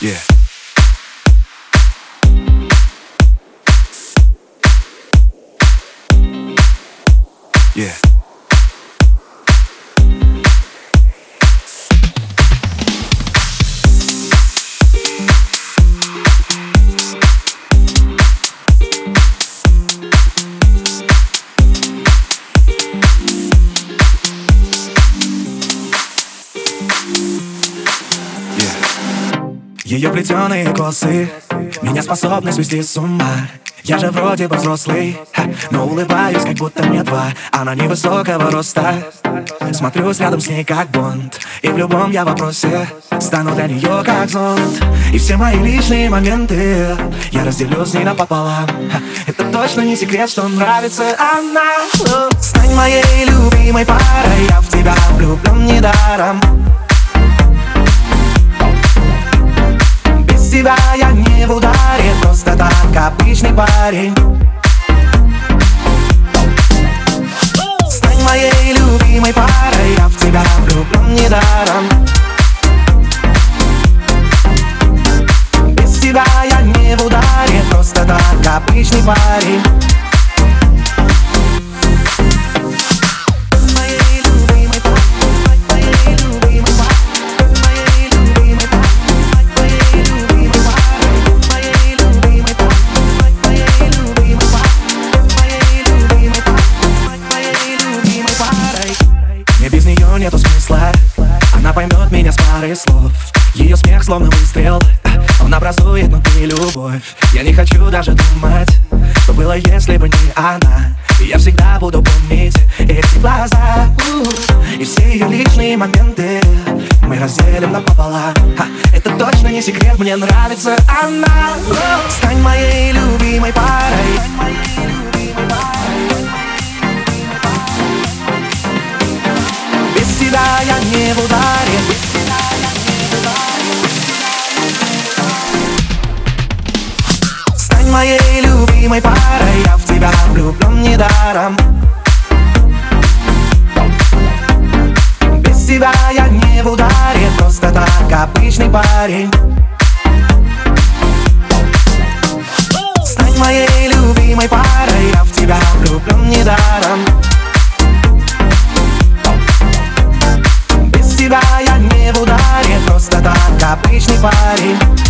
Yeah. Yeah. Ее плетеные косы Меня способны свести с ума. Я же вроде бы взрослый Но улыбаюсь, как будто мне два. Она невысокого роста. Смотрюсь рядом с ней, как бонд. И в любом я вопросе Стану для нее как зонт И все мои личные моменты Я разделю с ней напополам. Это точно не секрет, что нравится она. Стань моей любимой парой Я в тебя влюблен недаром Тебя я не в ударе Просто так обычный парень. Стань моей любимой парой Я в тебя влюблен недаром. Без тебя я не в ударе Просто так обычный парень парой слов. Ее смех словно выстрел. Он образует внутри любовь. Я не хочу даже думать Что было, если бы не она. Я всегда буду помнить эти глаза. И все ее личные моменты Мы разделим напополам. Это точно не секрет, мне нравится она. Стань моей любимой парой Я в тебя влюблен недаром. Без тебя я не в ударе Просто так обычный парень. Стань моей любимой парой Я в тебя влюблен недаром. Без тебя я не в ударе Просто так обычный парень